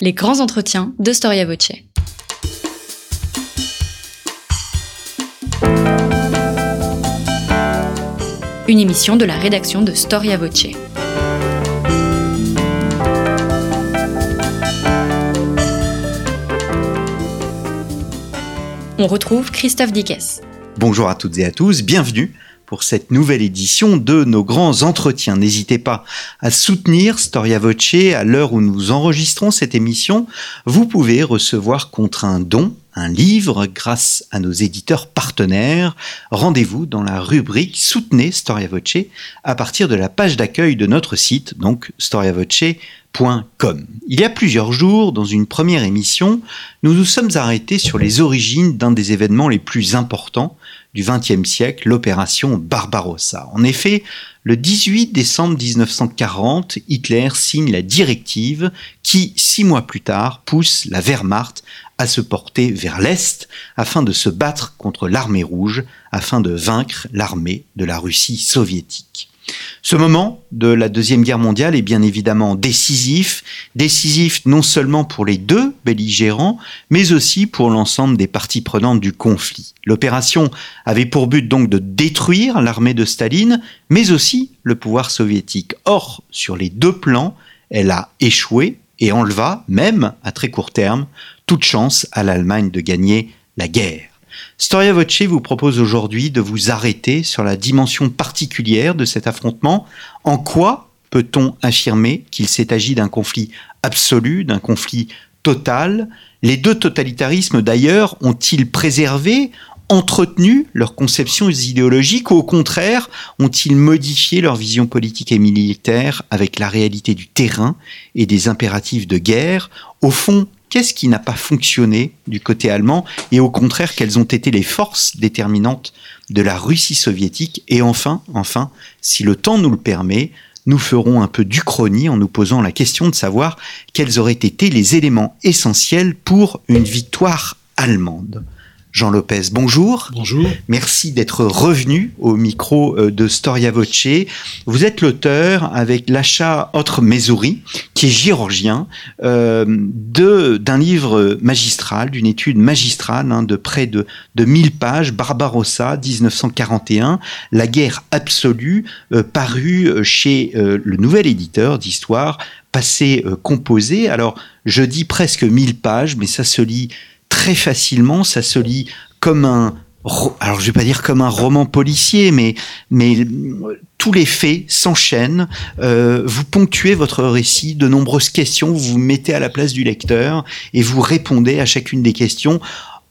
Les grands entretiens de Storia Voce. Une émission de la rédaction de Storia Voce. On retrouve Christophe Dickès. Bonjour à toutes et à tous, bienvenue pour cette nouvelle édition de nos grands entretiens. N'hésitez pas à soutenir Storia Voce à l'heure où nous enregistrons cette émission. Vous pouvez recevoir contre un don un livre grâce à nos éditeurs partenaires. Rendez-vous dans la rubrique Soutenez Storia Voce à partir de la page d'accueil de notre site, donc storiavoce.com. Il y a plusieurs jours, dans une première émission, nous nous sommes arrêtés sur les origines d'un des événements les plus importants du XXe siècle, l'opération Barbarossa. En effet, le 18 décembre 1940, Hitler signe la directive qui, six mois plus tard, pousse la Wehrmacht à se porter vers l'Est afin de se battre contre l'armée rouge, afin de vaincre l'armée de la Russie soviétique. Ce moment de la Deuxième Guerre mondiale est bien évidemment décisif, décisif non seulement pour les deux belligérants, mais aussi pour l'ensemble des parties prenantes du conflit. L'opération avait pour but donc de détruire l'armée de Staline, mais aussi le pouvoir soviétique. Or, sur les deux plans, elle a échoué et enleva, même à très court terme, toute chance à l'Allemagne de gagner la guerre. Storia Voce vous propose aujourd'hui de vous arrêter sur la dimension particulière de cet affrontement. En quoi peut-on affirmer qu'il s'est agi d'un conflit absolu, d'un conflit total? Les deux totalitarismes d'ailleurs ont-ils préservé, entretenu leurs conceptions idéologiques? Ou au contraire ont-ils modifié leur vision politique et militaire avec la réalité du terrain et des impératifs de guerre? Au fond, qu'est-ce qui n'a pas fonctionné du côté allemand et au contraire quelles ont été les forces déterminantes de la Russie soviétique? Et enfin, enfin, si le temps nous le permet, nous ferons un peu d'uchronie en nous posant la question de savoir quels auraient été les éléments essentiels pour une victoire allemande. Jean Lopez, bonjour. Bonjour. Merci d'être revenu au micro euh, de Storia Voce. Vous êtes l'auteur, avec l'achat Autre Mesuri, qui est géorgien, euh, d'un livre magistral, d'une étude magistrale hein, de près de, de 1000 pages, Barbarossa, 1941, La guerre absolue, euh, paru chez le nouvel éditeur d'histoire, passé composé. Alors, je dis presque 1000 pages, mais ça se lit très facilement, ça se lit comme un alors je vais pas dire comme un roman policier, mais mais tous les faits s'enchaînent. Euh, vous ponctuez votre récit de nombreuses questions, vous vous mettez à la place du lecteur et vous répondez à chacune des questions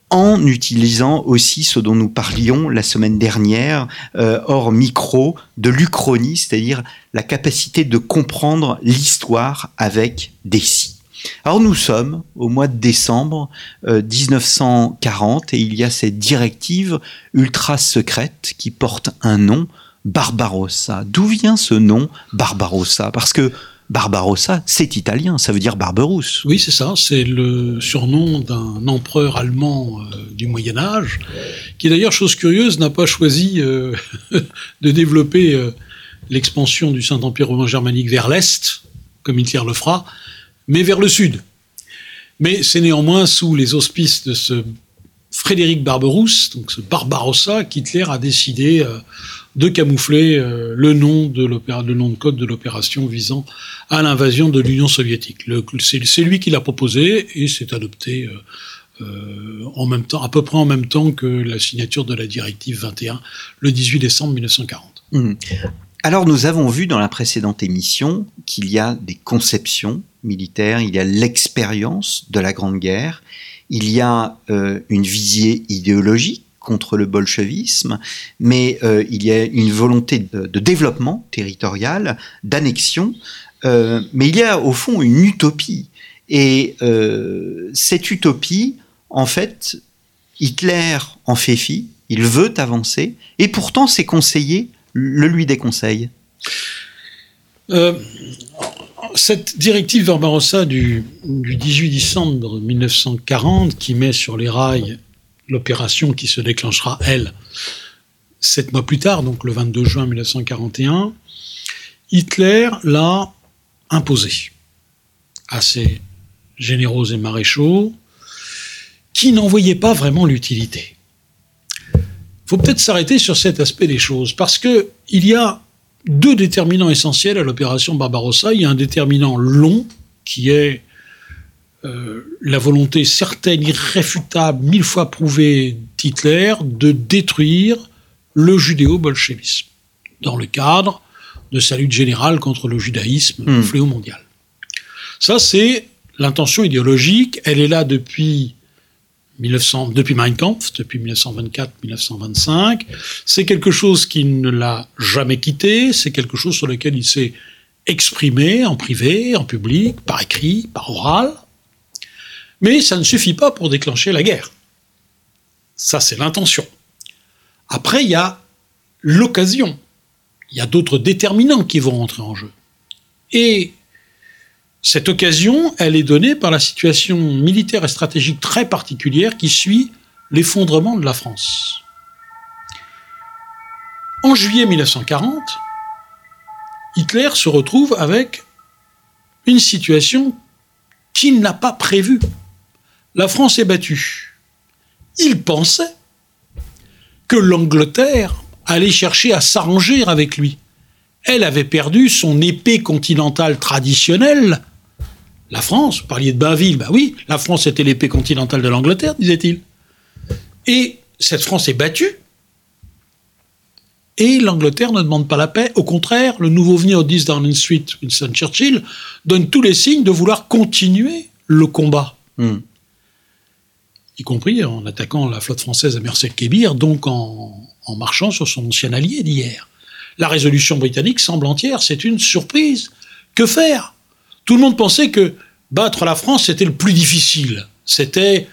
en utilisant aussi ce dont nous parlions la semaine dernière, euh, hors micro, de l'uchronie, c'est-à-dire la capacité de comprendre l'histoire avec des signes. Alors nous sommes au mois de décembre 1940 euh, et il y a cette directive ultra secrète qui porte un nom, Barbarossa. D'où vient ce nom Barbarossa? Parce que Barbarossa, c'est italien, ça veut dire Barberousse. Oui, c'est ça, c'est le surnom d'un empereur allemand euh, du Moyen Âge, qui d'ailleurs, chose curieuse, n'a pas choisi euh, de développer l'expansion du Saint-Empire romain germanique vers l'Est, comme Hitler le fera, mais vers le sud. Mais c'est néanmoins sous les auspices de ce Frédéric Barberousse, donc ce Barbarossa, qu'Hitler a décidé euh, de camoufler euh, le nom de le nom de code de l'opération visant à l'invasion de l'Union soviétique. C'est lui qui l'a proposé et c'est adopté euh, en même temps, à peu près en même temps que la signature de la directive 21 le 18 décembre 1940. Alors nous avons vu dans la précédente émission qu'il y a des conceptions militaires, il y a l'expérience de la Grande Guerre, il y a euh, une visée idéologique contre le bolchevisme, mais euh, il y a une volonté de, développement territorial, d'annexion, euh, mais il y a au fond une utopie. Et cette utopie, en fait, Hitler en fait fi, il veut avancer, et pourtant ses conseillers le lui déconseille euh, cette directive Barbarossa du, 18 décembre 1940, qui met sur les rails l'opération qui se déclenchera, elle, sept mois plus tard, donc le 22 juin 1941, Hitler l'a imposée à ses généraux et maréchaux, qui n'en voyaient pas vraiment l'utilité. Il faut peut-être s'arrêter sur cet aspect des choses, parce que il y a deux déterminants essentiels à l'opération Barbarossa. Il y a un déterminant long, qui est euh, la volonté certaine, irréfutable, mille fois prouvée d'Hitler de détruire le judéo-bolchevisme dans le cadre de sa lutte générale contre le judaïsme, le Hmm. fléau mondial. Ça, c'est l'intention idéologique. Elle est là depuis 1900, depuis Mein Kampf, depuis 1924-1925. C'est quelque chose qui ne l'a jamais quitté. C'est quelque chose sur lequel il s'est exprimé en privé, en public, par écrit, par oral. Mais ça ne suffit pas pour déclencher la guerre. Ça, c'est l'intention. Après, il y a l'occasion. Il y a d'autres déterminants qui vont entrer en jeu. Et cette occasion, elle est donnée par la situation militaire et stratégique très particulière qui suit l'effondrement de la France. En juillet 1940, Hitler se retrouve avec une situation qu'il n'a pas prévue. La France est battue. Il pensait que l'Angleterre allait chercher à s'arranger avec lui. Elle avait perdu son épée continentale traditionnelle. La France, vous parliez de Bainville, bah oui, la France était l'épée continentale de l'Angleterre, disait-il. Et cette France est battue. Et l'Angleterre ne demande pas la paix. Au contraire, le nouveau venu au 10 Downing Street, Winston Churchill, donne tous les signes de vouloir continuer le combat Hmm. y compris en attaquant la flotte française à Merced Kébir, donc en, en marchant sur son ancien allié d'hier. La résolution britannique semble entière, c'est une surprise. Que faire? Tout le monde pensait que battre la France, c'était le plus difficile. C'était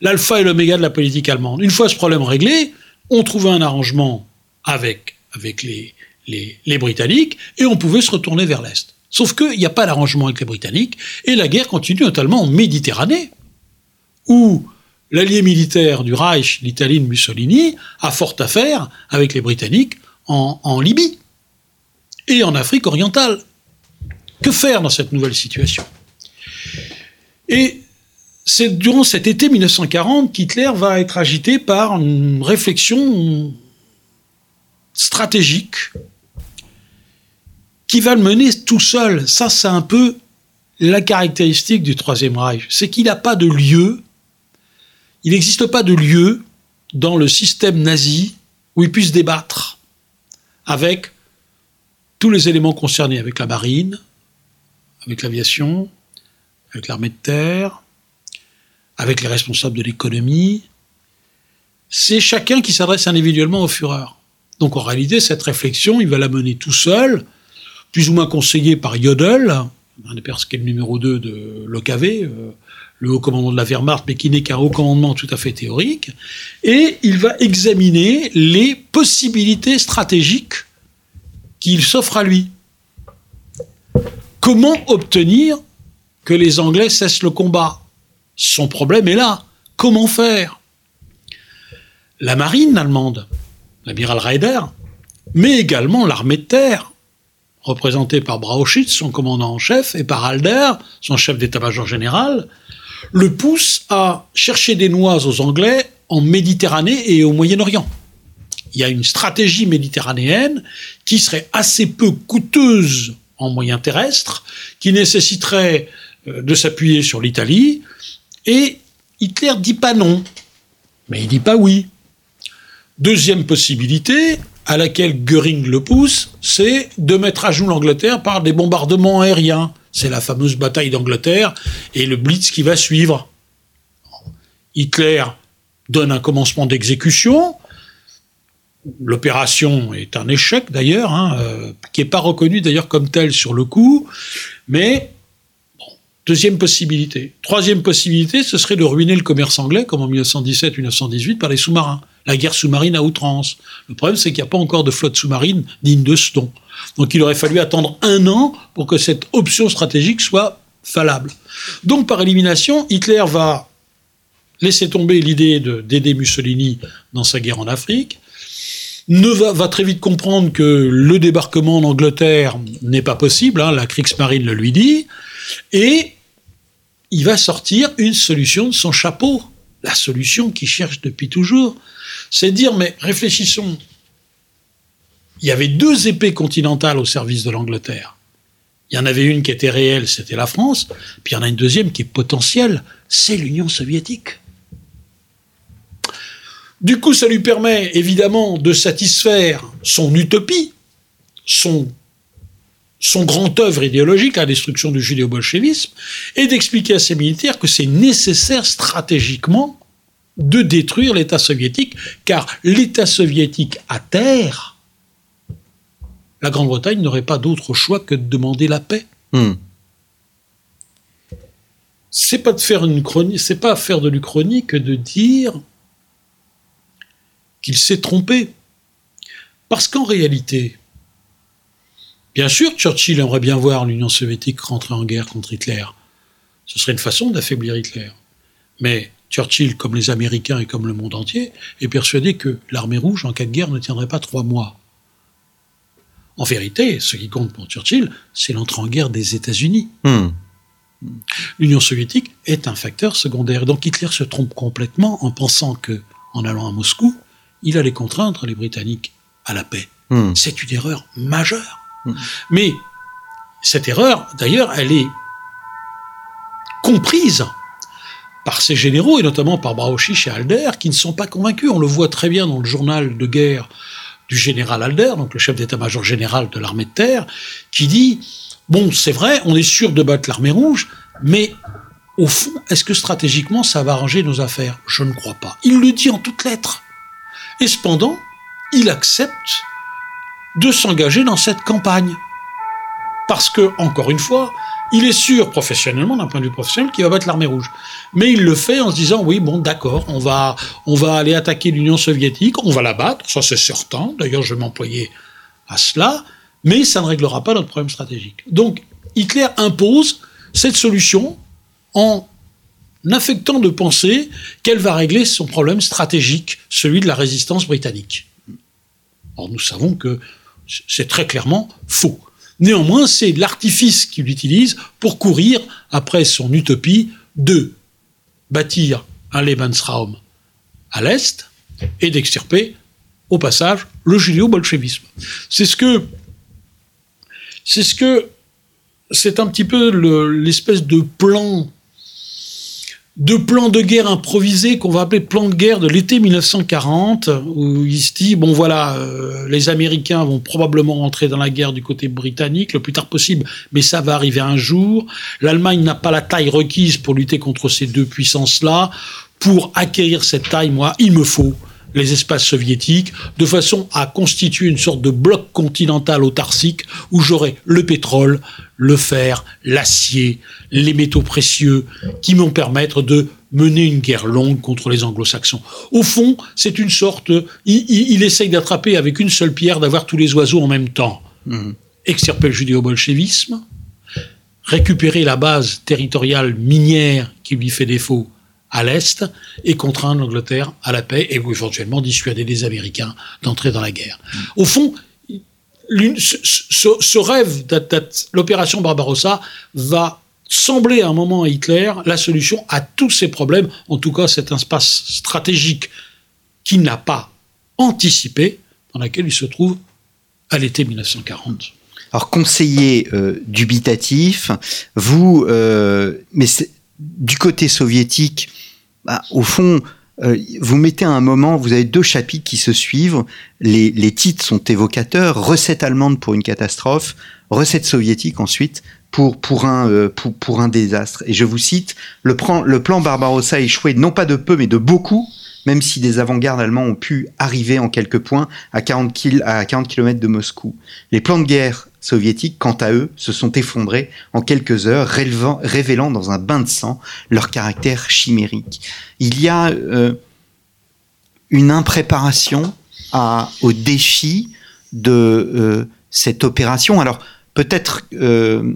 l'alpha et l'oméga de la politique allemande. Une fois ce problème réglé, on trouvait un arrangement avec, les, Britanniques et on pouvait se retourner vers l'Est. Sauf qu'il n'y a pas d'arrangement avec les Britanniques et la guerre continue notamment en Méditerranée, où l'allié militaire du Reich, l'Italie de Mussolini, a fort affaire avec les Britanniques en Libye et en Afrique orientale. Que faire dans cette nouvelle situation? Et c'est durant cet été 1940 qu'Hitler va être agité par une réflexion stratégique qui va le mener tout seul. Ça, c'est un peu la caractéristique du Troisième Reich. C'est qu'il n'a pas de lieu, il n'existe pas de lieu dans le système nazi où il puisse débattre avec tous les éléments concernés, avec la marine, avec l'aviation, avec l'armée de terre, avec les responsables de l'économie. C'est chacun qui s'adresse individuellement au Führer. Donc en réalité, cette réflexion, il va la mener tout seul, plus ou moins conseillé par Jodl, un des qui est le numéro 2 de l'OKV, euh, le haut commandant de la Wehrmacht, mais qui n'est qu'un haut commandement tout à fait théorique, et il va examiner les possibilités stratégiques qu'il s'offre à lui. Comment obtenir que les Anglais cessent le combat? Son problème est là. Comment faire? La marine allemande, l'amiral Raeder, mais également l'armée de terre, représentée par Brauchitz, son commandant en chef, et par Halder, son chef d'état-major général, le pousse à chercher des noix aux Anglais en Méditerranée et au Moyen-Orient. Il y a une stratégie méditerranéenne qui serait assez peu coûteuse en moyens terrestres, qui nécessiterait euh, de s'appuyer sur l'Italie, et Hitler dit pas non, mais il dit pas oui. Deuxième possibilité, à laquelle Göring le pousse, c'est de mettre à jour l'Angleterre par des bombardements aériens. C'est la fameuse bataille d'Angleterre et le Blitz qui va suivre. Hitler donne un commencement d'exécution. L'opération est un échec d'ailleurs, hein, euh, qui n'est pas reconnu d'ailleurs comme tel sur le coup, mais bon, deuxième possibilité. Troisième possibilité, ce serait de ruiner le commerce anglais comme en 1917-1918 par les sous-marins. La guerre sous-marine à outrance. Le problème, c'est qu'il n'y a pas encore de flotte sous-marine digne de ce nom. Donc il aurait fallu attendre un an pour que cette option stratégique soit fallable. Donc par élimination, Hitler va laisser tomber l'idée d'aider Mussolini dans sa guerre en Afrique, ne va, va, très vite comprendre que le débarquement en Angleterre n'est pas possible, hein, la Kriegsmarine le lui dit, et il va sortir une solution de son chapeau, la solution qu'il cherche depuis toujours. C'est dire, mais réfléchissons. Il y avait deux épées continentales au service de l'Angleterre. Il y en avait une qui était réelle, c'était la France, puis il y en a une deuxième qui est potentielle, c'est l'Union soviétique. Du coup, ça lui permet évidemment de satisfaire son utopie, son, son grand œuvre idéologique, la destruction du judéo-bolchevisme, et d'expliquer à ses militaires que c'est nécessaire stratégiquement de détruire l'État soviétique, car l'État soviétique à terre la Grande-Bretagne n'aurait pas d'autre choix que de demander la paix. Hmm. C'est pas de faire une chronique, c'est pas faire de l'Uchronie que de dire qu'il s'est trompé. Parce qu'en réalité, bien sûr, Churchill aimerait bien voir l'Union soviétique rentrer en guerre contre Hitler. Ce serait une façon d'affaiblir Hitler. Mais Churchill, comme les Américains et comme le monde entier, est persuadé que l'armée rouge, en cas de guerre, ne tiendrait pas trois mois. En vérité, ce qui compte pour Churchill, c'est l'entrée en guerre des États-Unis. Hmm. L'Union soviétique est un facteur secondaire. Donc Hitler se trompe complètement en pensant que, en allant à Moscou, il allait contraindre les Britanniques à la paix. Hmm. C'est une erreur majeure. Hmm. Mais cette erreur, d'ailleurs, elle est comprise par ces généraux, et notamment par Brauchitsch et Alder, qui ne sont pas convaincus. On le voit très bien dans le journal de guerre du général Alder, donc le chef d'état-major général de l'armée de terre, qui dit Bon, c'est vrai, on est sûr de battre l'armée rouge, mais au fond, est-ce que stratégiquement ça va arranger nos affaires? Je ne crois pas. Il le dit en toutes lettres. Et cependant, il accepte de s'engager dans cette campagne. Parce que, encore une fois, il est sûr professionnellement, d'un point de vue professionnel, qu'il va battre l'armée rouge. Mais il le fait en se disant, oui, bon, d'accord, on va, on va aller attaquer l'Union soviétique, on va la battre, ça c'est certain, d'ailleurs je vais m'employer à cela, mais ça ne réglera pas notre problème stratégique. Donc Hitler impose cette solution en affectant de penser qu'elle va régler son problème stratégique, celui de la résistance britannique. Or nous savons que c'est très clairement faux. Néanmoins, c'est l'artifice qu'il utilise pour courir après son utopie de bâtir un Lebensraum à l'Est et d'extirper au passage le judéo-bolchevisme. C'est ce que c'est ce que c'est un petit peu l'espèce de plan de plan de guerre improvisé qu'on va appeler plan de guerre de l'été 1940, où il se dit, bon voilà, euh, les Américains vont probablement rentrer dans la guerre du côté britannique le plus tard possible, mais ça va arriver un jour. L'Allemagne n'a pas la taille requise pour lutter contre ces deux puissances-là. Pour acquérir cette taille, moi, il me faut les espaces soviétiques, de façon à constituer une sorte de bloc continental autarcique où j'aurai le pétrole, le fer, l'acier, les métaux précieux, qui m'ont permettre de mener une guerre longue contre les anglo-saxons. Au fond, c'est une sorte... Il, essaye d'attraper avec une seule pierre, d'avoir tous les oiseaux en même temps. Mmh. Extirper le judéo-bolchevisme, récupérer la base territoriale minière qui lui fait défaut à l'Est et contraindre l'Angleterre à la paix et éventuellement dissuader les Américains d'entrer dans la guerre. Au fond, ce, rêve, l'opération Barbarossa, va sembler à un moment à Hitler la solution à tous ces problèmes. En tout cas, c'est un espace stratégique qu'il n'a pas anticipé, dans lequel il se trouve à l'été 1940. Alors, conseiller euh, dubitatif, vous, euh, mais du côté soviétique, bah, au fond, euh, vous mettez à un moment, vous avez deux chapitres qui se suivent, les, les, titres sont évocateurs, recette allemande pour une catastrophe, recette soviétique ensuite pour, pour, un, euh, pour, pour, un désastre. Et je vous cite, le plan, le plan Barbarossa a échoué non pas de peu mais de beaucoup, même si des avant-gardes allemands ont pu arriver en quelques points à 40, à 40 km de Moscou. Les plans de guerre soviétiques, quant à eux, se sont effondrés en quelques heures, révélant dans un bain de sang leur caractère chimérique. Il y a euh, une impréparation à, au défi de euh, cette opération. Alors, peut-être euh,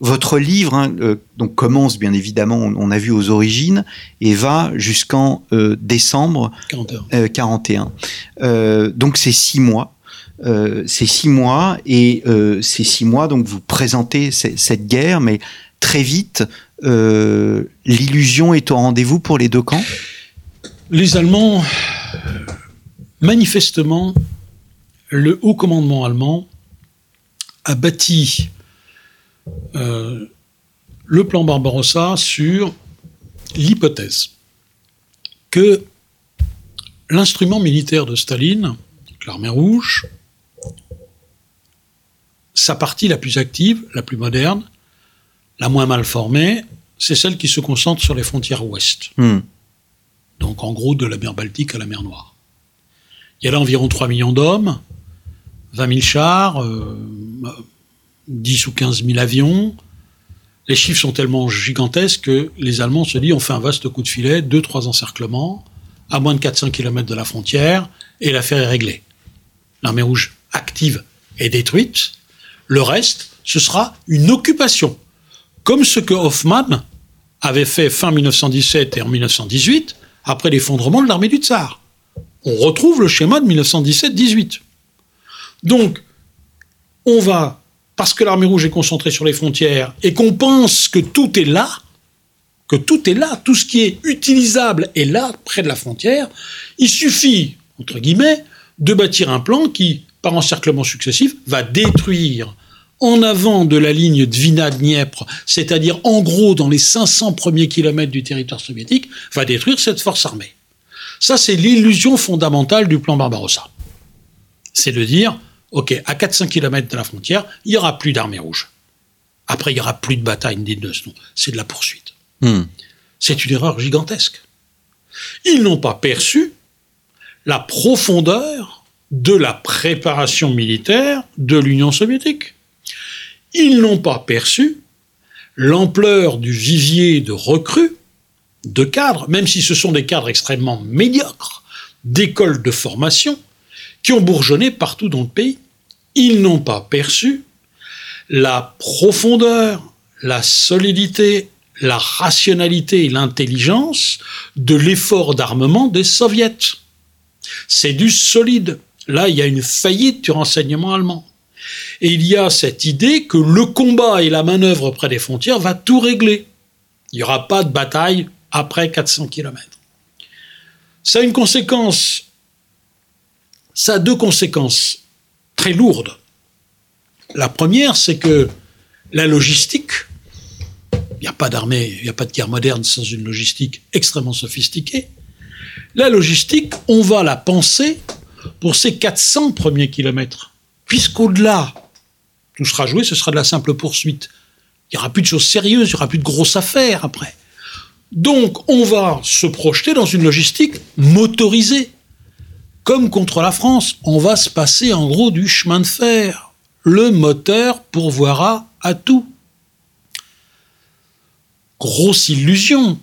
votre livre hein, donc commence bien évidemment, on, a vu aux origines, et va jusqu'en décembre 41. 41. donc c'est six mois. Euh, ces six mois et euh, ces six mois donc vous présentez cette guerre mais très vite euh, l'illusion est au rendez-vous pour les deux camps? Les Allemands, manifestement, le haut commandement allemand a bâti le plan Barbarossa sur l'hypothèse que l'instrument militaire de Staline, l'armée rouge, sa partie la plus active, la plus moderne, la moins mal formée, c'est celle qui se concentre sur les frontières ouest. Hmm. Donc en gros de la mer Baltique à la mer Noire. Il y a là environ 3 millions d'hommes, 20 000 chars, euh, 10 ou 15 000 avions. Les chiffres sont tellement gigantesques que les Allemands se disent on fait un vaste coup de filet, 2-3 encerclements, à moins de 400 km de la frontière, et l'affaire est réglée. L'armée rouge active est détruite. Le reste, ce sera une occupation. Comme ce que Hoffmann avait fait fin 1917 et en 1918, après l'effondrement de l'armée du Tsar. On retrouve le schéma de 1917-18. Donc, on va, parce que l'armée rouge est concentrée sur les frontières et qu'on pense que tout est là, que tout est là, tout ce qui est utilisable est là, près de la frontière, il suffit, entre guillemets, de bâtir un plan qui, par encerclement successif, va détruire en avant de la ligne Dvina-Dniepr, c'est-à-dire en gros dans les 500 premiers kilomètres du territoire soviétique, va détruire cette force armée. Ça, c'est l'illusion fondamentale du plan Barbarossa. C'est de dire, OK, à 400 km de la frontière, il n'y aura plus d'armée rouge. Après, il n'y aura plus de bataille digne de ce nom. C'est de la poursuite. Hmm. C'est une erreur gigantesque. Ils n'ont pas perçu la profondeur de la préparation militaire de l'Union soviétique. Ils n'ont pas perçu l'ampleur du vivier de recrues, de cadres, même si ce sont des cadres extrêmement médiocres, d'écoles de formation, qui ont bourgeonné partout dans le pays. Ils n'ont pas perçu la profondeur, la solidité, la rationalité et l'intelligence de l'effort d'armement des soviets. C'est du solide. Là, il y a une faillite du renseignement allemand. Et il y a cette idée que le combat et la manœuvre près des frontières va tout régler. Il n'y aura pas de bataille après 400 km. Ça a une conséquence, ça a deux conséquences très lourdes. La première, c'est que la logistique, il n'y a pas d'armée, il n'y a pas de guerre moderne sans une logistique extrêmement sophistiquée. La logistique, on va la penser pour ces 400 premiers kilomètres puisqu'au-delà, tout sera joué, ce sera de la simple poursuite. Il n'y aura plus de choses sérieuses, il n'y aura plus de grosses affaires après. Donc, on va se projeter dans une logistique motorisée. Comme contre la France, on va se passer en gros du chemin de fer. Le moteur pourvoira à tout. Grosse illusion.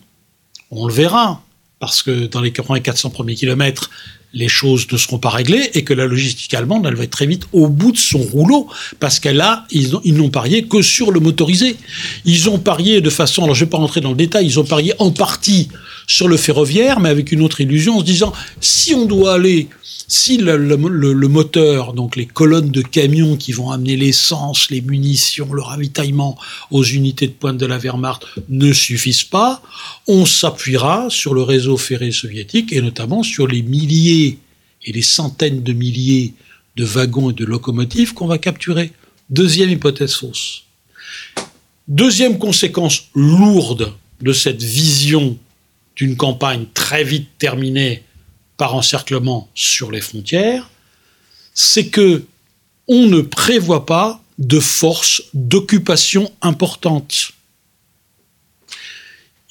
On le verra. Parce que dans les 400 premiers kilomètres, les choses ne seront pas réglées et que la logistique allemande, elle va être très vite au bout de son rouleau parce qu'elle a, ils, n'ont parié que sur le motorisé. Ils ont parié de façon, alors je ne vais pas rentrer dans le détail, ils ont parié en partie sur le ferroviaire, mais avec une autre illusion en se disant, si on doit aller si le, moteur, donc les colonnes de camions qui vont amener l'essence, les munitions, le ravitaillement aux unités de pointe de la Wehrmacht ne suffisent pas, on s'appuiera sur le réseau ferré soviétique et notamment sur les milliers et les centaines de milliers de wagons et de locomotives qu'on va capturer. Deuxième hypothèse fausse. Deuxième conséquence lourde de cette vision d'une campagne très vite terminée par encerclement sur les frontières, c'est que on ne prévoit pas de forces d'occupation importantes.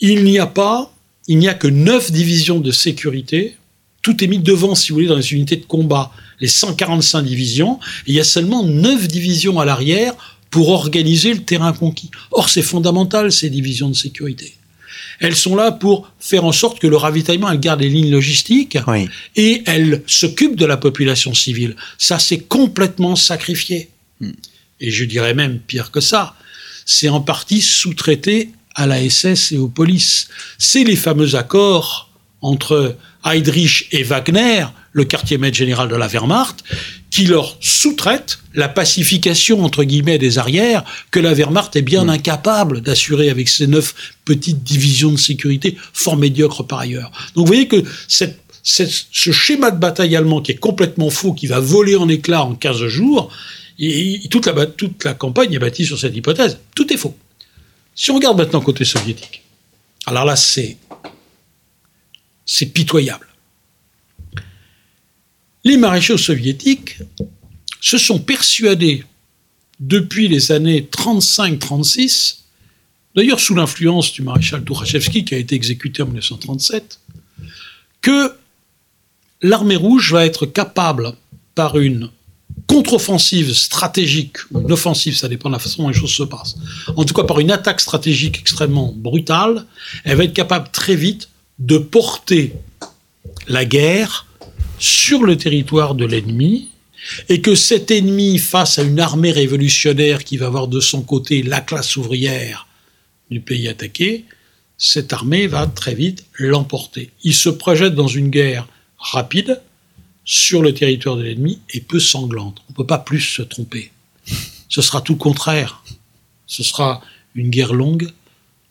Il n'y a pas, il n'y a que neuf divisions de sécurité. Tout est mis devant, si vous voulez, dans les unités de combat, les 145 divisions. Il y a seulement neuf divisions à l'arrière pour organiser le terrain conquis. Or, c'est fondamental, ces divisions de sécurité. Elles sont là pour faire en sorte que le ravitaillement, elle garde les lignes logistiques et elles s'occupent de la population civile. Ça, c'est complètement sacrifié. Et je dirais même pire que ça. C'est en partie sous-traité à la SS et aux polices. C'est les fameux accords entre Heydrich et Wagner, le quartier maître général de la Wehrmacht, qui leur sous-traite la pacification, entre guillemets, des arrières, que la Wehrmacht est bien incapable d'assurer avec ses neuf petites divisions de sécurité, fort médiocres par ailleurs. Donc vous voyez que cette, ce schéma de bataille allemand qui est complètement faux, qui va voler en éclats en 15 jours, et, toute, la, toute la campagne est bâtie sur cette hypothèse. Tout est faux. Si on regarde maintenant côté soviétique, alors là, c'est pitoyable. Les maréchaux soviétiques se sont persuadés depuis les années 35-36, d'ailleurs sous l'influence du maréchal Tukhachevski qui a été exécuté en 1937, que l'armée rouge va être capable, par une contre-offensive stratégique, ou une offensive, ça dépend de la façon dont les choses se passent, en tout cas par une attaque stratégique extrêmement brutale, elle va être capable très vite de porter la guerre sur le territoire de l'ennemi, et que cet ennemi, face à une armée révolutionnaire qui va avoir de son côté la classe ouvrière du pays attaqué, cette armée va très vite l'emporter. Il se projette dans une guerre rapide, sur le territoire de l'ennemi et peu sanglante. On ne peut pas plus se tromper. Ce sera tout le contraire. Ce sera une guerre longue,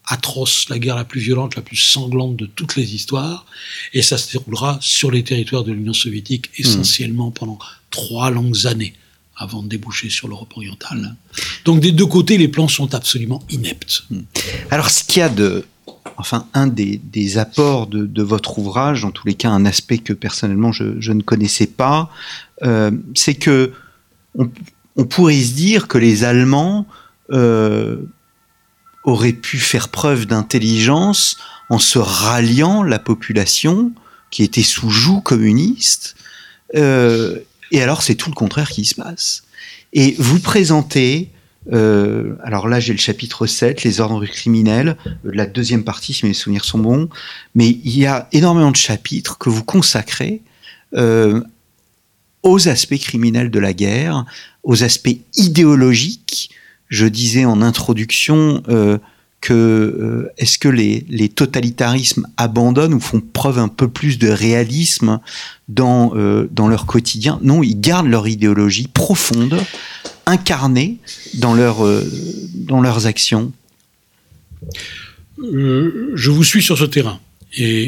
atroce, la guerre la plus violente, la plus sanglante de toutes les histoires, et ça se déroulera sur les territoires de l'Union soviétique essentiellement pendant trois longues années avant de déboucher sur l'Europe orientale. Donc des deux côtés, les plans sont absolument ineptes. Alors ce qu'il y a de enfin un des, apports de, votre ouvrage, en tous les cas un aspect que personnellement je, ne connaissais pas, euh, c'est que on, pourrait se dire que les Allemands euh, auraient pu faire preuve d'intelligence en se ralliant la population qui était sous joug communiste. Euh, et alors c'est tout le contraire qui se passe. Et vous présentez euh, alors là, j'ai le chapitre 7, les ordres criminels, euh, la deuxième partie, si mes souvenirs sont bons. Mais il y a énormément de chapitres que vous consacrez euh, aux aspects criminels de la guerre, aux aspects idéologiques. Je disais en introduction que est-ce que les, totalitarismes abandonnent ou font preuve un peu plus de réalisme dans, dans leur quotidien? Non, ils gardent leur idéologie profonde incarnés dans, leur, euh, dans leurs actions euh, Je vous suis sur ce terrain.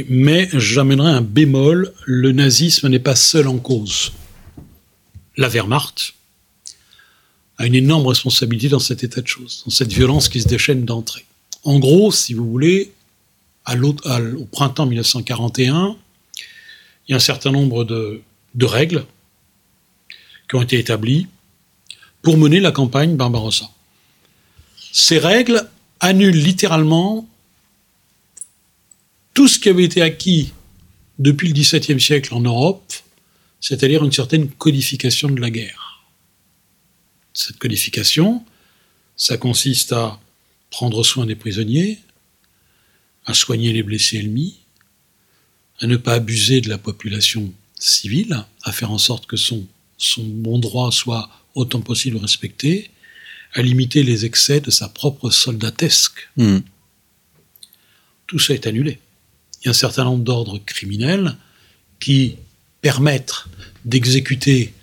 Mais j'amènerai un bémol, le nazisme n'est pas seul en cause. La Wehrmacht a une énorme responsabilité dans cet état de choses, dans cette violence qui se déchaîne d'entrée. En gros, si vous voulez, à au printemps 1941, il y a un certain nombre de, de règles qui ont été établies pour mener la campagne Barbarossa. Ces règles annulent littéralement tout ce qui avait été acquis depuis le XVIIe siècle en Europe, c'est-à-dire une certaine codification de la guerre. Cette codification, ça consiste à prendre soin des prisonniers, à soigner les blessés ennemis, à ne pas abuser de la population civile, à faire en sorte que son, son bon droit soit autant possible respecté, à limiter les excès de sa propre soldatesque. Hmm. Tout ça est annulé. Il y a un certain nombre d'ordres criminels qui permettent d'exécuter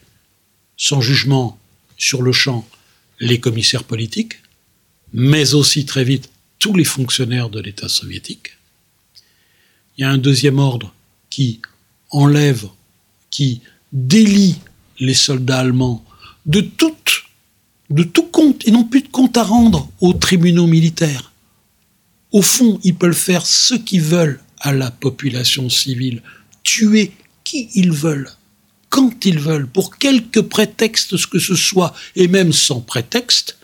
sans jugement sur le champ les commissaires politiques, mais aussi très vite tous les fonctionnaires de l'État soviétique. Il y a un deuxième ordre qui enlève, qui délie les soldats allemands de tout, compte. Ils n'ont plus de compte à rendre aux tribunaux militaires. Au fond, ils peuvent faire ce qu'ils veulent à la population civile, tuer qui ils veulent, quand ils veulent, pour quelque prétexte que ce soit, et même sans prétexte,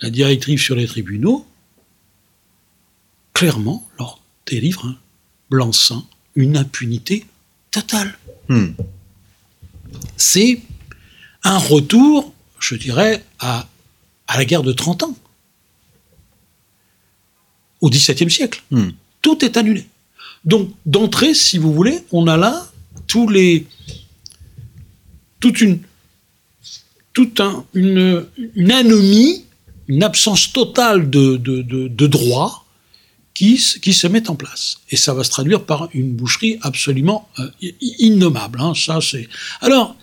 la directive sur les tribunaux, clairement, leur délivre un blanc-seing, une impunité totale. Hmm. C'est un retour, je dirais, à, à la guerre de 30 ans, au XVIIe siècle. Hmm. Tout est annulé. Donc, d'entrée, si vous voulez, on a là tous les, toute une, toute un, une, une anomie, une absence totale de, de, de, de droit qui, qui se met en place. Et ça va se traduire par une boucherie absolument euh, innommable. Hein, ça, c'est... Alors,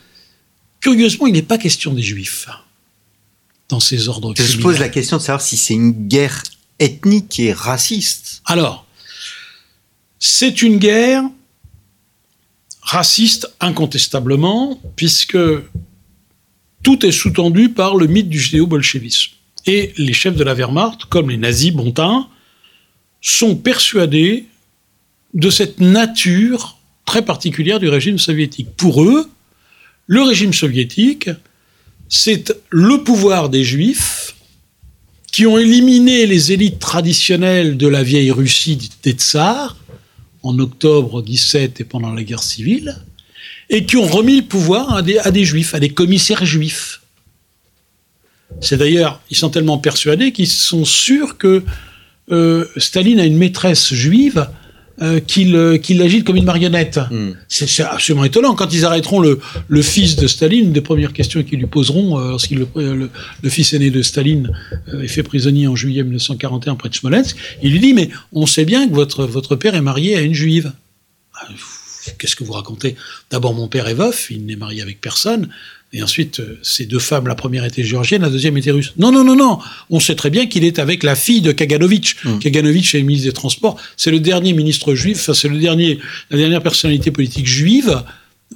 curieusement, il n'est pas question des juifs dans ces ordres Je pose la question de savoir si c'est une guerre ethnique et raciste. Alors, c'est une guerre raciste incontestablement, puisque tout est sous-tendu par le mythe du judéo-bolchevisme. Et les chefs de la Wehrmacht, comme les nazis bontins, sont persuadés de cette nature très particulière du régime soviétique. Pour eux, le régime soviétique, c'est le pouvoir des juifs qui ont éliminé les élites traditionnelles de la vieille Russie des tsars en octobre 17 et pendant la guerre civile, et qui ont remis le pouvoir à des, juifs, à des commissaires juifs. C'est d'ailleurs, ils sont tellement persuadés qu'ils sont sûrs que euh, Staline a une maîtresse juive euh, qu'il euh, agite comme une marionnette. Hmm. C'est absolument étonnant. Quand ils arrêteront le, le, fils de Staline, une des premières questions qu'ils lui poseront, euh, lorsqu'il le, le, le, fils aîné de Staline euh, est fait prisonnier en juillet 1941 près de Smolensk, il lui dit, mais on sait bien que votre, votre père est marié à une juive. Ah, qu'est-ce que vous racontez? D'abord, mon père est veuf, il n'est marié avec personne. Et ensuite, euh, ces deux femmes, la première était géorgienne, la deuxième était russe. Non, non, non, non. On sait très bien qu'il est avec la fille de Kaganovitch. Mmh. Kaganovitch est le ministre des Transports. C'est le dernier ministre juif, enfin, c'est le dernier, la dernière personnalité politique juive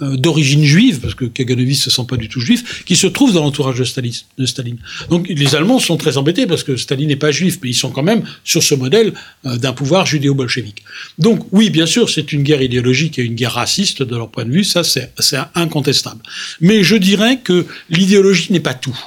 d'origine juive, parce que Kaganovitch se sent pas du tout juif, qui se trouve dans l'entourage de de Staline. Donc les Allemands sont très embêtés parce que Staline n'est pas juif, mais ils sont quand même sur ce modèle euh, d'un pouvoir judéo-bolchevique. Donc oui, bien sûr, c'est une guerre idéologique et une guerre raciste de leur point de vue, ça c'est incontestable. Mais je dirais que l'idéologie n'est pas tout.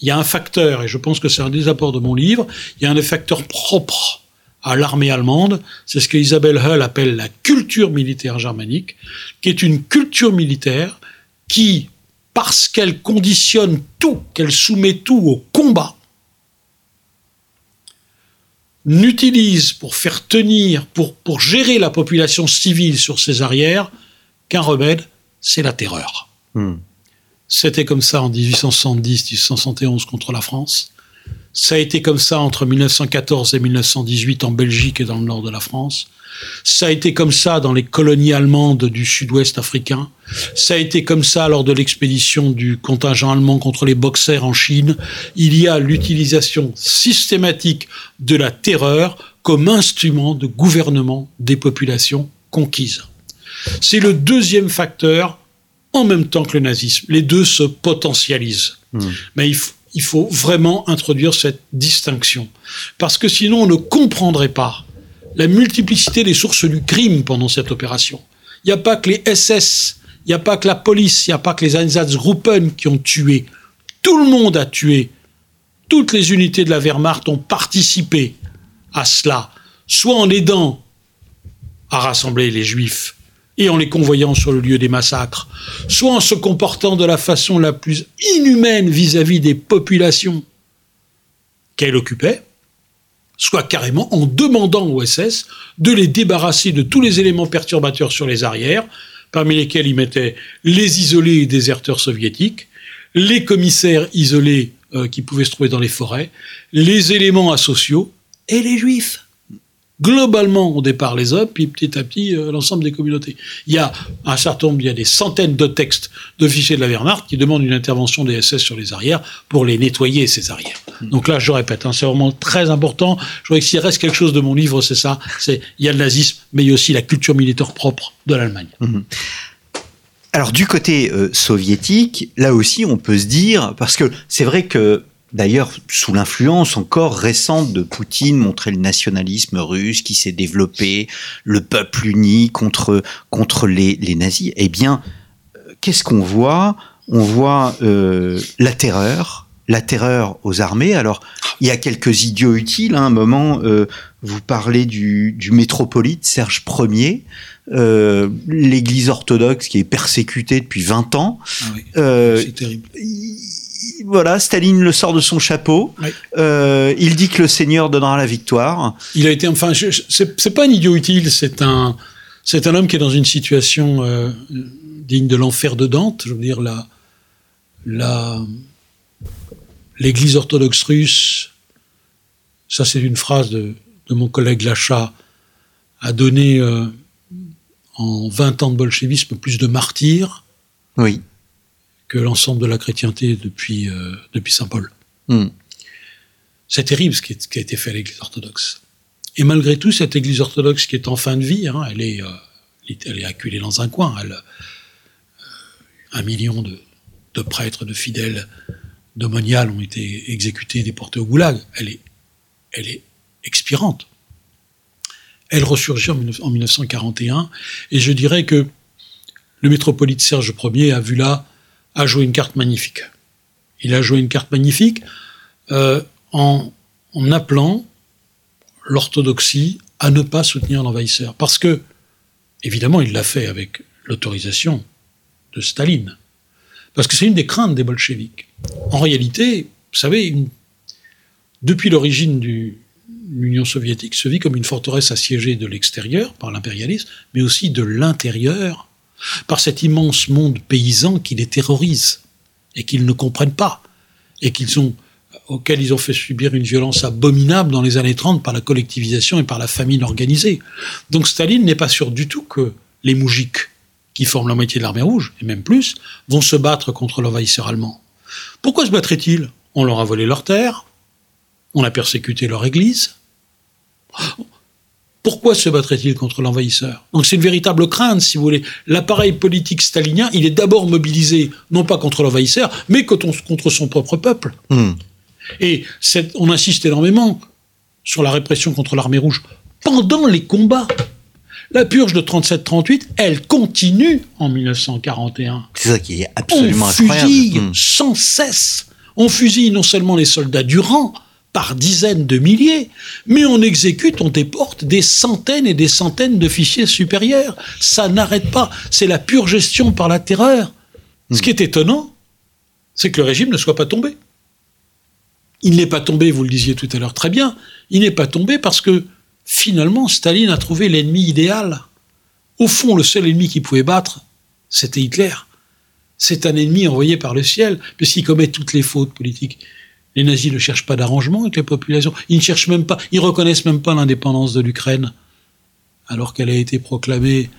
Il y a un facteur, et je pense que c'est un des apports de mon livre, il y a un des facteurs propres à l'armée allemande, c'est ce que Isabelle Hull appelle la culture militaire germanique, qui est une culture militaire qui, parce qu'elle conditionne tout, qu'elle soumet tout au combat, n'utilise pour faire tenir, pour, pour gérer la population civile sur ses arrières, qu'un remède, c'est la terreur. Hmm. C'était comme ça en 1870-1871 contre la France. Ça a été comme ça entre 1914 et 1918 en Belgique et dans le nord de la France. Ça a été comme ça dans les colonies allemandes du sud-ouest africain. Ça a été comme ça lors de l'expédition du contingent allemand contre les boxers en Chine. Il y a l'utilisation systématique de la terreur comme instrument de gouvernement des populations conquises. C'est le deuxième facteur en même temps que le nazisme. Les deux se potentialisent. Mmh. Mais il faut, il faut vraiment introduire cette distinction. Parce que sinon, on ne comprendrait pas la multiplicité des sources du crime pendant cette opération. Il n'y a pas que les SS, il n'y a pas que la police, il n'y a pas que les Einsatzgruppen qui ont tué. Tout le monde a tué. Toutes les unités de la Wehrmacht ont participé à cela, soit en aidant à rassembler les juifs, et en les convoyant sur le lieu des massacres, soit en se comportant de la façon la plus inhumaine vis-à-vis des populations qu'elle occupait, soit carrément en demandant aux SS de les débarrasser de tous les éléments perturbateurs sur les arrières, parmi lesquels ils mettaient les isolés et déserteurs soviétiques, les commissaires isolés euh, qui pouvaient se trouver dans les forêts, les éléments asociaux et les juifs globalement au départ les hommes, puis petit à petit euh, l'ensemble des communautés. Il y a un certain nombre, il y a des centaines de textes d'officiers de la Wehrmacht qui demandent une intervention des SS sur les arrières pour les nettoyer ces arrières. Hmm. Donc là, je répète, hein, c'est vraiment très important. Je voudrais que s'il reste quelque chose de mon livre, c'est ça. C'est il y a le nazisme, mais il y a aussi la culture militaire propre de l'Allemagne. Hmm. Alors du côté euh, soviétique, là aussi, on peut se dire, parce que c'est vrai que d'ailleurs sous l'influence encore récente de Poutine, montrer le nationalisme russe qui s'est développé, le peuple uni contre, contre les, les nazis, eh bien, euh, qu'est-ce qu'on voit? On voit euh, la terreur, la terreur aux armées. Alors, il y a quelques idiots utiles. Hein, à un moment, euh, vous parlez du, du métropolite Serge Ier, euh, l'Église orthodoxe qui est persécutée depuis 20 ans. Ah oui, c'est terrible voilà, Staline le sort de son chapeau. Euh, il dit que le Seigneur donnera la victoire. Il a été, enfin, c'est pas un idiot utile, c'est un, c'est un homme qui est dans une situation euh, digne de l'enfer de Dante. Je veux dire, la, la, l'Église orthodoxe russe, ça c'est une phrase de, de mon collègue Lachat a donné euh, en 20 ans de bolchevisme plus de martyrs Oui. Que l'ensemble de la chrétienté depuis, euh, depuis Saint Paul. Hmm. C'est terrible ce qui, est- ce qui a été fait à l'Église orthodoxe. Et malgré tout, cette Église orthodoxe qui est en fin de vie, hein, elle, est, euh, elle est acculée dans un coin. Elle, euh, un million de, de prêtres, de fidèles, de moniales ont été exécutés, déportés au goulag. Elle est, elle est expirante. Elle ressurgit en 19 en 1941, et je dirais que le métropolite Serge Ier a vu là, a joué une carte magnifique. Il a joué une carte magnifique euh, en, appelant l'orthodoxie à ne pas soutenir l'envahisseur. Parce que, évidemment, il l'a fait avec l'autorisation de Staline. Parce que c'est une des craintes des bolcheviks. En réalité, vous savez, depuis l'origine de l'Union soviétique se vit comme une forteresse assiégée de l'extérieur par l'impérialisme, mais aussi de l'intérieur par cet immense monde paysan qui les terrorise et qu'ils ne comprennent pas et qu'ils auxquels ils ont fait subir une violence abominable dans les années 30 par la collectivisation et par la famine organisée. Donc Staline n'est pas sûr du tout que les moujiks, qui forment la moitié de l'armée rouge, et même plus, vont se battre contre l'envahisseur allemand. Pourquoi se battraient-ils? On leur a volé leurs terres, on a persécuté leur église. Pourquoi se battraient-ils contre l'envahisseur? Donc c'est une véritable crainte, si vous voulez. L'appareil politique stalinien, il est d'abord mobilisé, non pas contre l'envahisseur, mais contre son propre peuple. Hmm. Et cette- on insiste énormément sur la répression contre l'armée rouge pendant les combats. La purge de 37-38, elle continue en 1941. C'est ça qui est absolument on incroyable. fusille Hmm. sans cesse. On fusille non seulement les soldats du rang, par dizaines de milliers, mais on exécute, on déporte des centaines et des centaines d'officiers supérieurs. Ça n'arrête pas. C'est la pure gestion par la terreur. Ce qui est étonnant, c'est que le régime ne soit pas tombé. Il n'est pas tombé, vous le disiez tout à l'heure très bien, il n'est pas tombé parce que finalement Staline a trouvé l'ennemi idéal. Au fond, le seul ennemi qu'il pouvait battre, c'était Hitler. C'est un ennemi envoyé par le ciel, puisqu'il commet toutes les fautes politiques. Les nazis ne cherchent pas d'arrangement avec les populations. Ils ne cherchent même pas, ils reconnaissent même pas l'indépendance de l'Ukraine, alors qu'elle a été proclamée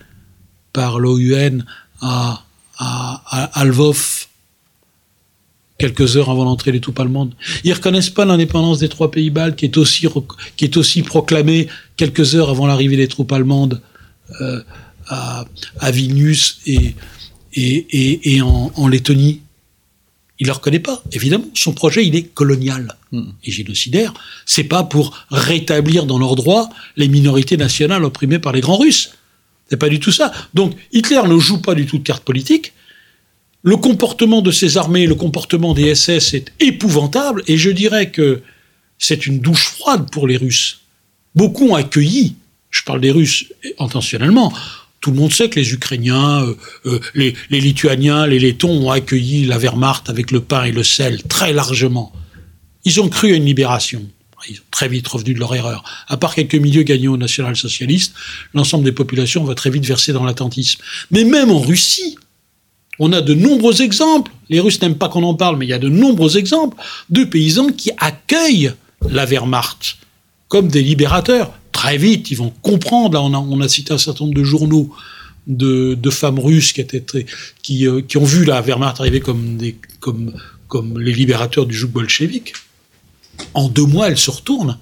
par l'OUN à, à, quelques heures avant l'entrée des troupes allemandes. Ils reconnaissent pas l'indépendance des trois pays baltes qui est aussi proclamée quelques heures avant l'arrivée des troupes allemandes euh, à, Vilnius et en Lettonie. Il ne le reconnaît pas, évidemment. Son projet, il est colonial et génocidaire. C'est pas pour rétablir dans leurs droits les minorités nationales opprimées par les grands Russes. C'est pas du tout ça. Donc Hitler ne joue pas du tout de carte politique. Le comportement de ses armées, le comportement des SS est épouvantable, et je dirais que c'est une douche froide pour les Russes. Beaucoup ont accueilli, je parle des Russes intentionnellement, tout le monde sait que les Ukrainiens, euh, euh, les, Lituaniens, les Lettons ont accueilli la Wehrmacht avec le pain et le sel très largement. Ils ont cru à une libération. Ils sont très vite revenus de leur erreur. À part quelques milieux gagnés au national-socialiste, l'ensemble des populations va très vite verser dans l'attentisme. Mais même en Russie, on a de nombreux exemples. Les Russes n'aiment pas qu'on en parle, mais il y a de nombreux exemples de paysans qui accueillent la Wehrmacht comme des libérateurs. Très vite, ils vont comprendre. Là, on a, cité un certain nombre de journaux de, femmes russes qui, étaient très- qui, euh, qui ont vu la Wehrmacht arriver comme, des, comme, comme les libérateurs du joug bolchevique. En deux mois, elles se retournent.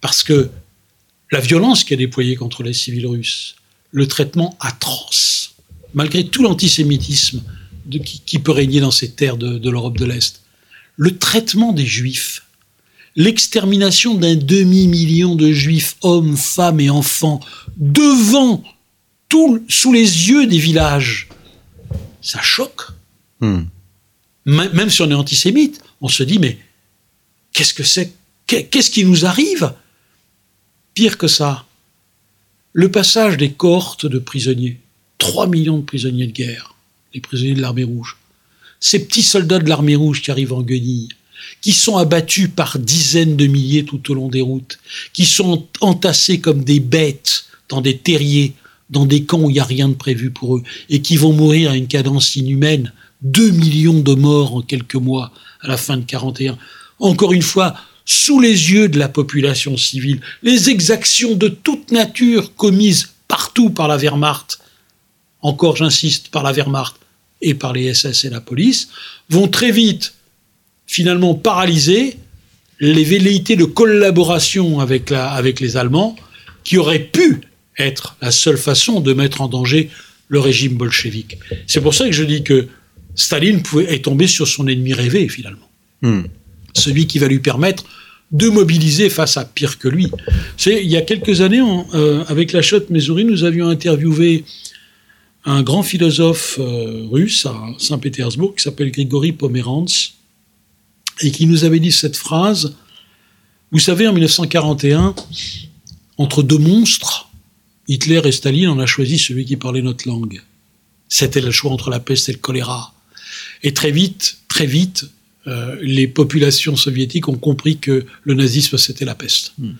Parce que la violence qui est déployée contre les civils russes, le traitement atroce, malgré tout l'antisémitisme qui, peut régner dans ces terres de l'Europe de l'Est, le traitement des juifs, l'extermination d'un demi-million de juifs, hommes, femmes et enfants, devant, tout, sous les yeux des villages, ça choque. Hmm. Même si on est antisémite, on se dit, mais qu'est-ce que c'est Qu'est- Qu'est-ce qui nous arrive? Pire que ça, le passage des cohortes de prisonniers, 3 millions de prisonniers de guerre, les prisonniers de l'armée rouge, ces petits soldats de l'armée rouge qui arrivent en guenille, qui sont abattus par dizaines de milliers tout au long des routes, qui sont entassés comme des bêtes dans des terriers, dans des camps où il n'y a rien de prévu pour eux, et qui vont mourir à une cadence inhumaine. 2 millions de morts en quelques mois à la fin de 41. Encore une fois, sous les yeux de la population civile, les exactions de toute nature commises partout par la Wehrmacht, encore j'insiste, par la Wehrmacht et par les SS et la police, vont très vite finalement paralyser les velléités de collaboration avec, la, avec les Allemands qui auraient pu être la seule façon de mettre en danger le régime bolchevique. C'est pour ça que je dis que Staline pouvait, est tombé sur son ennemi rêvé finalement. Hmm. Celui qui va lui permettre de mobiliser face à pire que lui. C'est il y a quelques années, euh, avec la Chotte Mesoury, nous avions interviewé un grand philosophe euh, russe à Saint-Pétersbourg qui s'appelle Grigory Pomerantz et qui nous avait dit cette phrase. Vous savez, en 1941, entre deux monstres, Hitler et Staline, on a choisi celui qui parlait notre langue. C'était le choix entre la peste et le choléra. Et très vite, très vite, euh, les populations soviétiques ont compris que le nazisme c'était la peste. Hmm.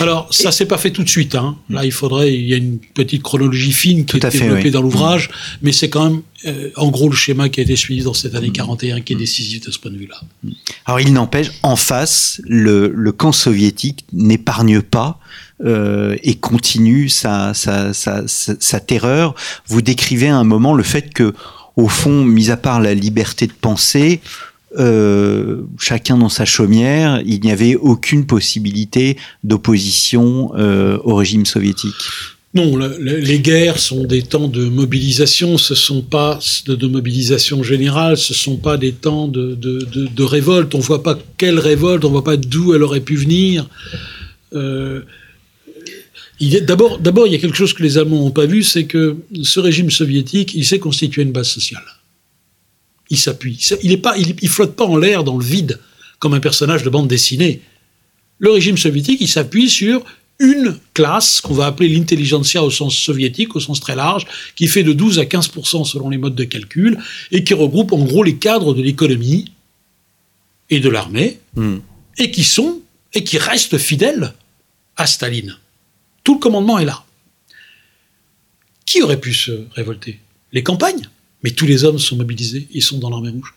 Alors ça s'est pas fait tout de suite. Hein. Là, il faudrait, il y a une petite chronologie fine qui Tout est fait, développée oui. dans l'ouvrage, mais c'est quand même euh, en gros le schéma qui a été suivi dans cette année 41 qui est décisif de ce point de vue-là. Alors il n'empêche, en face, le, le camp soviétique n'épargne pas euh, et continue sa, sa, sa, sa, sa terreur. Vous décrivez à un moment le fait que, au fond, mis à part la liberté de penser, euh, chacun dans sa chaumière, il n'y avait aucune possibilité d'opposition euh, au régime soviétique. Non, le- le- les guerres sont des temps de mobilisation, ce sont pas de, mobilisation générale, ce sont pas des temps de, révolte. On voit pas quelle révolte, on voit pas d'où elle aurait pu venir. Euh, d'abord, il y a quelque chose que les Allemands n'ont pas vu, c'est que ce régime soviétique, il s'est constitué une base sociale. Il s'appuie. Il est pas, il, il flotte pas en l'air dans le vide comme un personnage de bande dessinée. Le régime soviétique, il s'appuie sur une classe qu'on va appeler l'intelligentsia au sens soviétique, au sens très large, qui fait de 12 à 15% selon les modes de calcul, et qui regroupe en gros les cadres de l'économie et de l'armée, Hmm. et qui sont et qui restent fidèles à Staline. Tout le commandement est là. Qui aurait pu se révolter? Les campagnes? Mais tous les hommes sont mobilisés, ils sont dans l'armée rouge.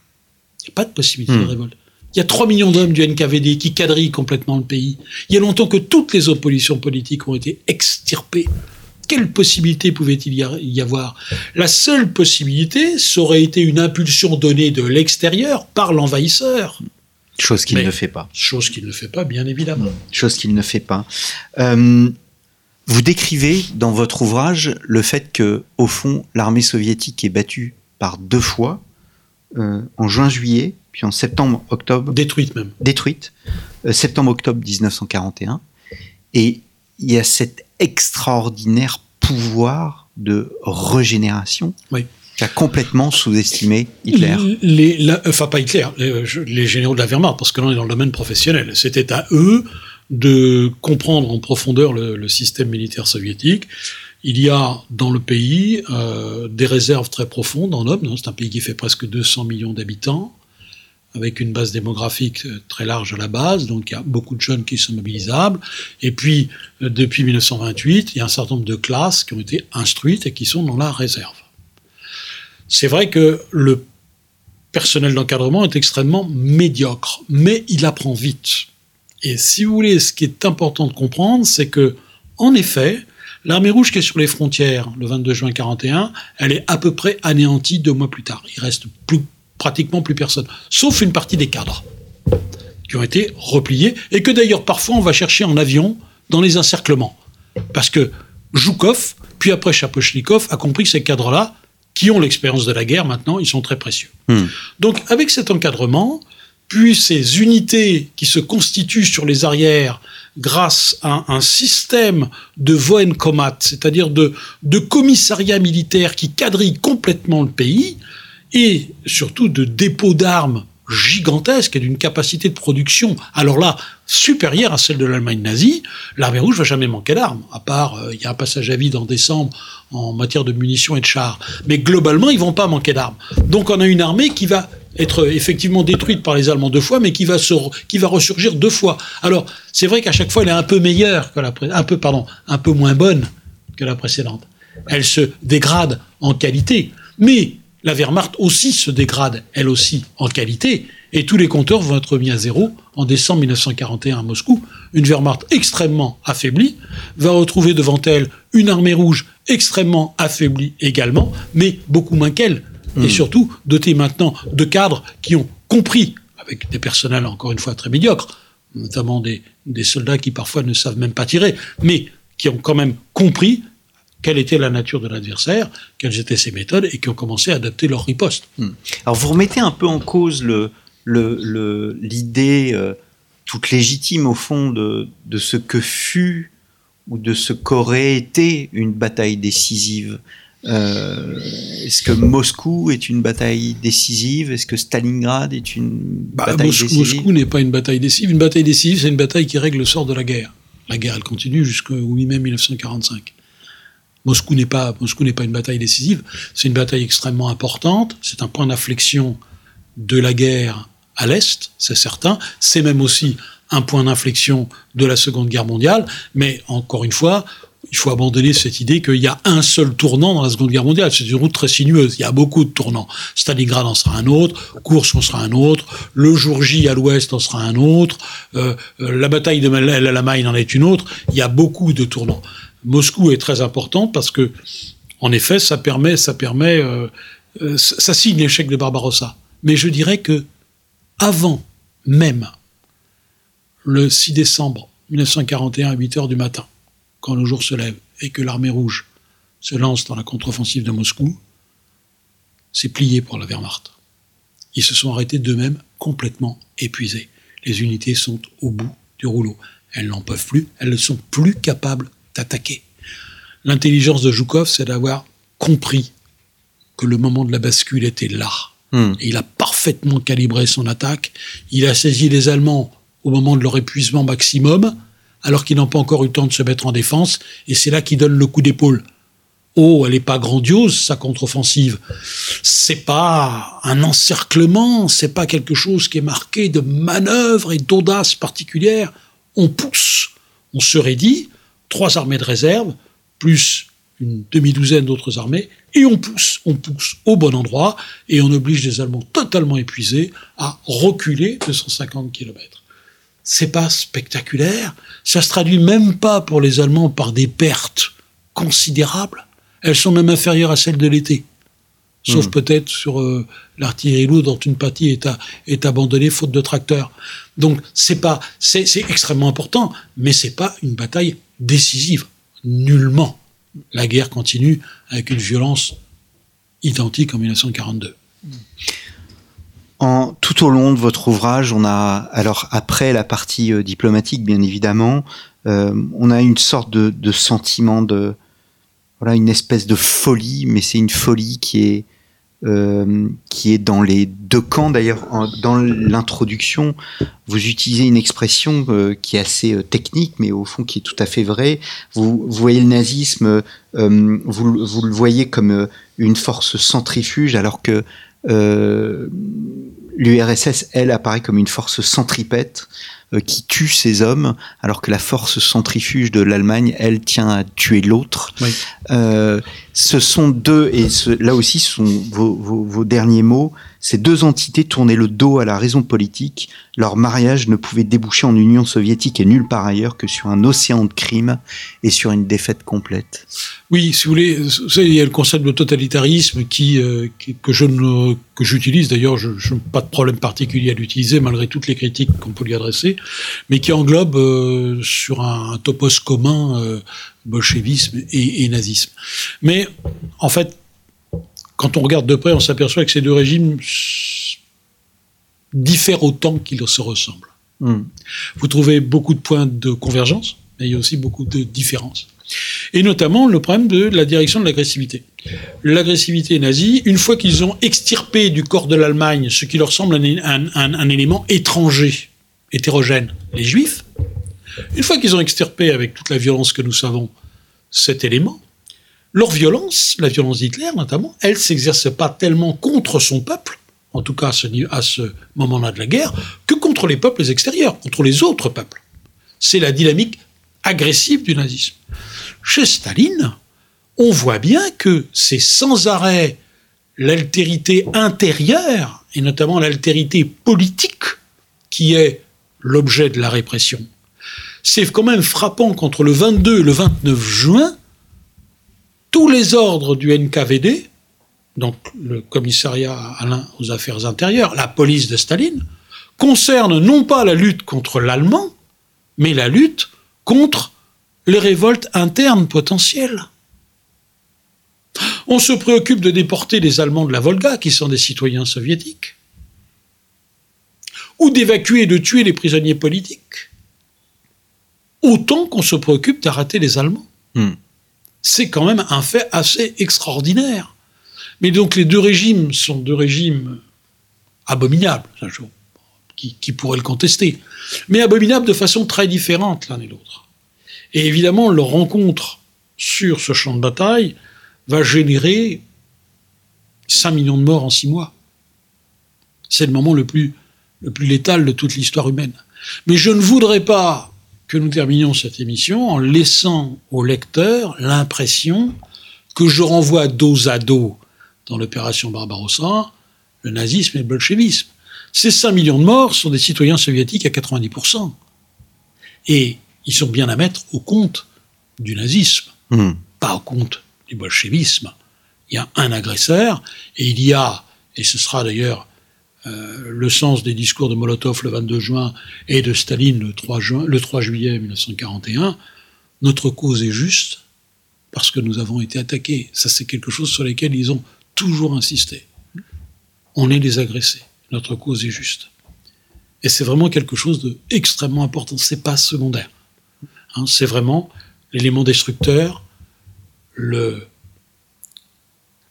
Il n'y a pas de possibilité Hmm. de révolte. Il y a 3 millions d'hommes du NKVD qui quadrillent complètement le pays. Il y a longtemps que toutes les oppositions politiques ont été extirpées. Quelle possibilité pouvait-il y avoir? La seule possibilité, ça aurait été une impulsion donnée de l'extérieur par l'envahisseur. Chose qu'il ne fait pas. Chose qu'il ne fait pas, bien évidemment. chose qu'il ne fait pas. Euh, vous décrivez dans votre ouvrage le fait que, au fond, l'armée soviétique est battue par deux fois, euh, en juin-juillet, puis en septembre-octobre, Détruite même. détruite, euh, septembre-octobre 1941, et il y a cet extraordinaire pouvoir de régénération Oui. qui a complètement sous-estimé Hitler. Les, la- enfin, pas Hitler, les, les généraux de la Wehrmacht, parce que là, on est dans le domaine professionnel. C'était à eux de comprendre en profondeur le, système militaire soviétique. Il y a dans le pays euh, des réserves très profondes en hommes. hein. C'est un pays qui fait presque 200 millions d'habitants, avec une base démographique euh, très large à la base. Donc il y a beaucoup de jeunes qui sont mobilisables. Et puis, euh, depuis 1928, il y a un certain nombre de classes qui ont été instruites et qui sont dans la réserve. C'est vrai que le personnel d'encadrement est extrêmement médiocre, mais il apprend vite. Et si vous voulez, ce qui est important de comprendre, c'est que, en effet, l'armée rouge qui est sur les frontières le 22 juin 41, elle est à peu près anéantie deux mois plus tard. Il reste plus, pratiquement plus personne, sauf une partie des cadres qui ont été repliés et que d'ailleurs parfois on va chercher en avion dans les encerclements. Parce que Joukov, puis après Chapochnikov, a compris que ces cadres-là, qui ont l'expérience de la guerre maintenant, ils sont très précieux. Hmm. Donc avec cet encadrement, puis ces unités qui se constituent sur les arrières grâce à un système de Voenkomat, c'est-à-dire de, de commissariat militaire qui quadrille complètement le pays, et surtout de dépôts d'armes gigantesques et d'une capacité de production, alors là, supérieure à celle de l'Allemagne nazie, l'armée rouge va jamais manquer d'armes, à part, euh, il y a un passage à vide en décembre en matière de munitions et de chars. Mais globalement, ils vont pas manquer d'armes. Donc on a une armée qui va être effectivement détruite par les Allemands deux fois, mais qui va, qui va ressurgir deux fois. Alors, c'est vrai qu'à chaque fois, elle est un peu meilleure un peu, pardon, un peu moins bonne que la précédente. Elle se dégrade en qualité, mais la Wehrmacht aussi se dégrade, elle aussi, en qualité, Et tous les compteurs vont être mis à zéro en décembre 1941 à Moscou. Une Wehrmacht extrêmement affaiblie va retrouver devant elle une armée rouge extrêmement affaiblie également, mais beaucoup moins qu'elle. Et surtout dotée maintenant de cadres qui ont compris, avec des personnels encore une fois très médiocres, notamment des, des soldats qui parfois ne savent même pas tirer, mais qui ont quand même compris quelle était la nature de l'adversaire, quelles étaient ses méthodes, et qui ont commencé à adapter leur riposte. Alors vous remettez un peu en cause le, le, l'idée euh, toute légitime au fond de, de ce que fut ou de ce qu'aurait été une bataille décisive. Euh, est-ce que Moscou est une bataille décisive? Est-ce que Stalingrad est une Bah, bataille Mos- décisive? Moscou n'est pas une bataille décisive. Une bataille décisive, c'est une bataille qui règle le sort de la guerre. La guerre, elle continue jusqu'au 8 mai 1945. Moscou n'est pas, Moscou n'est pas une bataille décisive. C'est une bataille extrêmement importante. C'est un point d'inflexion de la guerre à l'Est, c'est certain. C'est même aussi un point d'inflexion de la Seconde Guerre mondiale. Mais encore une fois, il faut abandonner cette idée qu'il y a un seul tournant dans la Seconde Guerre mondiale. C'est une route très sinueuse. Il y a beaucoup de tournants. Stalingrad en sera un autre, Kursk en sera un autre, le jour J à l'ouest en sera un autre, euh, euh, la bataille de Alamein en est une autre. Il y a beaucoup de tournants. Moscou est très important parce que, en effet, ça permet, ça permet, euh, ça signe l'échec de Barbarossa. Mais je dirais que avant même le 6 décembre 1941 à 8 heures du matin, quand le jour se lève et que l'armée rouge se lance dans la contre-offensive de Moscou, c'est plié pour la Wehrmacht. Ils se sont arrêtés d'eux-mêmes complètement épuisés. Les unités sont au bout du rouleau. Elles n'en peuvent plus, elles ne sont plus capables d'attaquer. L'intelligence de Zhukov, c'est d'avoir compris que le moment de la bascule était là. Hmm. Et il a parfaitement calibré son attaque. Il a saisi les Allemands au moment de leur épuisement maximum, alors qu'ils n'ont pas encore eu le temps de se mettre en défense. Et c'est là qu'il donne le coup d'épaule. Oh, elle n'est pas grandiose, sa contre-offensive. C'est pas un encerclement, c'est pas quelque chose qui est marqué de manœuvre et d'audace particulière. On pousse. On se raidit, trois armées de réserve, plus une demi-douzaine d'autres armées, et on pousse, on pousse au bon endroit, et on oblige les Allemands totalement épuisés à reculer de 150 km. C'est pas spectaculaire, ça se traduit même pas pour les Allemands par des pertes considérables. Elles sont même inférieures à celles de l'été. Sauf peut-être sur euh, l'artillerie lourde dont une partie est, à- est abandonnée faute de tracteurs. Donc c'est pas, c'est c'est extrêmement important, mais c'est pas une bataille décisive, nullement. La guerre continue avec une violence identique en 1942. Tout au long de votre ouvrage, on a, alors après la partie euh, diplomatique, bien évidemment, euh, on a une sorte de, sentiment de, voilà, une espèce de folie, mais c'est une folie qui est, euh, qui est dans les deux camps. D'ailleurs, dans l'introduction, vous utilisez une expression qui est assez technique, mais au fond qui est tout à fait vraie. Vous, vous voyez le nazisme, vous, vous le voyez comme une force centrifuge, alors que l'URSS, elle, apparaît comme une force centripète euh, qui tue ses hommes, alors que la force centrifuge de l'Allemagne, elle, tient à tuer l'autre. Oui. Euh, ce sont deux, et ce- là aussi, ce sont vos, vos- vos derniers mots, ces deux entités tournaient le dos à la raison politique. Leur mariage ne pouvait déboucher en Union soviétique et nulle part ailleurs que sur un océan de crimes et sur une défaite complète. Oui, si vous voulez, il y a le concept de totalitarisme euh, que que j'utilise. D'ailleurs, je n'ai pas de problème particulier à l'utiliser malgré toutes les critiques qu'on peut lui adresser, mais qui englobe euh, sur un, un topos commun euh, bolchevisme et, et nazisme. Mais en fait, quand on regarde de près, on s'aperçoit que ces deux régimes diffèrent autant qu'ils se ressemblent. Hmm. Vous trouvez beaucoup de points de convergence, mais il y a aussi beaucoup de différences. Et notamment le problème de la direction de l'agressivité. L'agressivité nazie, une fois qu'ils ont extirpé du corps de l'Allemagne ce qui leur semble un, un- un- un élément étranger, hétérogène, les juifs, une fois qu'ils ont extirpé avec toute la violence que nous savons cet élément, leur violence, la violence d'Hitler notamment, elle s'exerce pas tellement contre son peuple, en tout cas à ce, ce moment-là de la guerre, que contre les peuples extérieurs, contre les autres peuples. C'est la dynamique agressive du nazisme. Chez Staline, on voit bien que c'est sans arrêt l'altérité intérieure et notamment l'altérité politique qui est l'objet de la répression. C'est quand même frappant qu'entre le 22 et le 29 juin, tous les ordres du NKVD, donc le commissariat aux affaires intérieures, la police de Staline, concernent non pas la lutte contre l'allemand, mais la lutte contre les révoltes internes potentielles. On se préoccupe de déporter les Allemands de la Volga, qui sont des citoyens soviétiques, ou d'évacuer et de tuer les prisonniers politiques, autant qu'on se préoccupe d'arrêter les Allemands. Hmm. C'est quand même un fait assez extraordinaire. Mais donc les deux régimes sont deux régimes abominables, qui, qui pourraient le contester, mais abominables de façon très différente l'un et l'autre. Et évidemment, leur rencontre sur ce champ de bataille va générer 5 millions de morts en 6 mois. C'est le moment le plus, le plus létal de toute l'histoire humaine. Mais je ne voudrais pas que nous terminions cette émission en laissant au lecteur l'impression que je renvoie dos à dos dans l'opération Barbarossa le nazisme et le bolchevisme. Ces 5 millions de morts sont des citoyens soviétiques à 90%. Et ils sont bien à mettre au compte du nazisme, hmm. pas au compte du bolchevisme. Il y a un agresseur et il y a, et ce sera d'ailleurs euh, le sens des discours de Molotov le 22 juin et de Staline le 3, juin, le 3 juillet 1941, notre cause est juste parce que nous avons été attaqués. Ça, c'est quelque chose sur lequel ils ont toujours insisté. On est des agressés. Notre cause est juste. Et c'est vraiment quelque chose d'extrêmement important. C'est pas secondaire. Hein, c'est vraiment l'élément destructeur,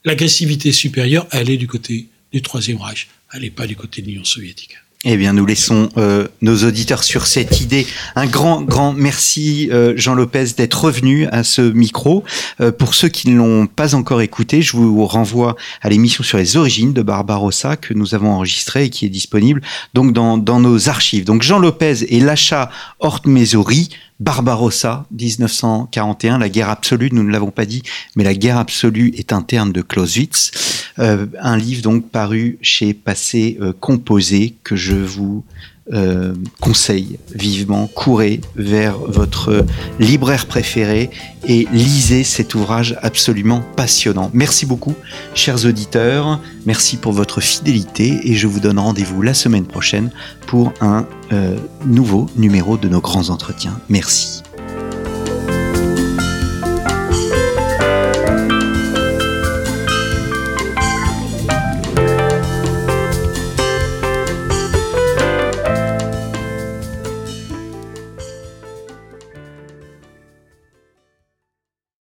l'agressivité supérieure, elle est du côté du Troisième Reich, n'est pas du côté de l'Union soviétique. Eh bien, nous laissons euh, nos auditeurs sur cette idée. Un grand, grand merci, euh, Jean Lopez, d'être revenu à ce micro. Euh, pour ceux qui ne l'ont pas encore écouté, je vous renvoie à l'émission sur les origines de Barbarossa que nous avons enregistrée et qui est disponible dans, nos archives. Donc, Jean Lopez et l'achat Horte Barbarossa, 1941, la guerre absolue, nous ne l'avons pas dit, mais la guerre absolue est interne de Clausewitz. Euh, un livre donc paru chez Passé euh, Composé que je vous euh, conseille vivement. Courez vers votre libraire préféré et lisez cet ouvrage absolument passionnant. Merci beaucoup, chers auditeurs. Merci pour votre fidélité et je vous donne rendez-vous la semaine prochaine pour un nouveau numéro de nos grands entretiens. Merci.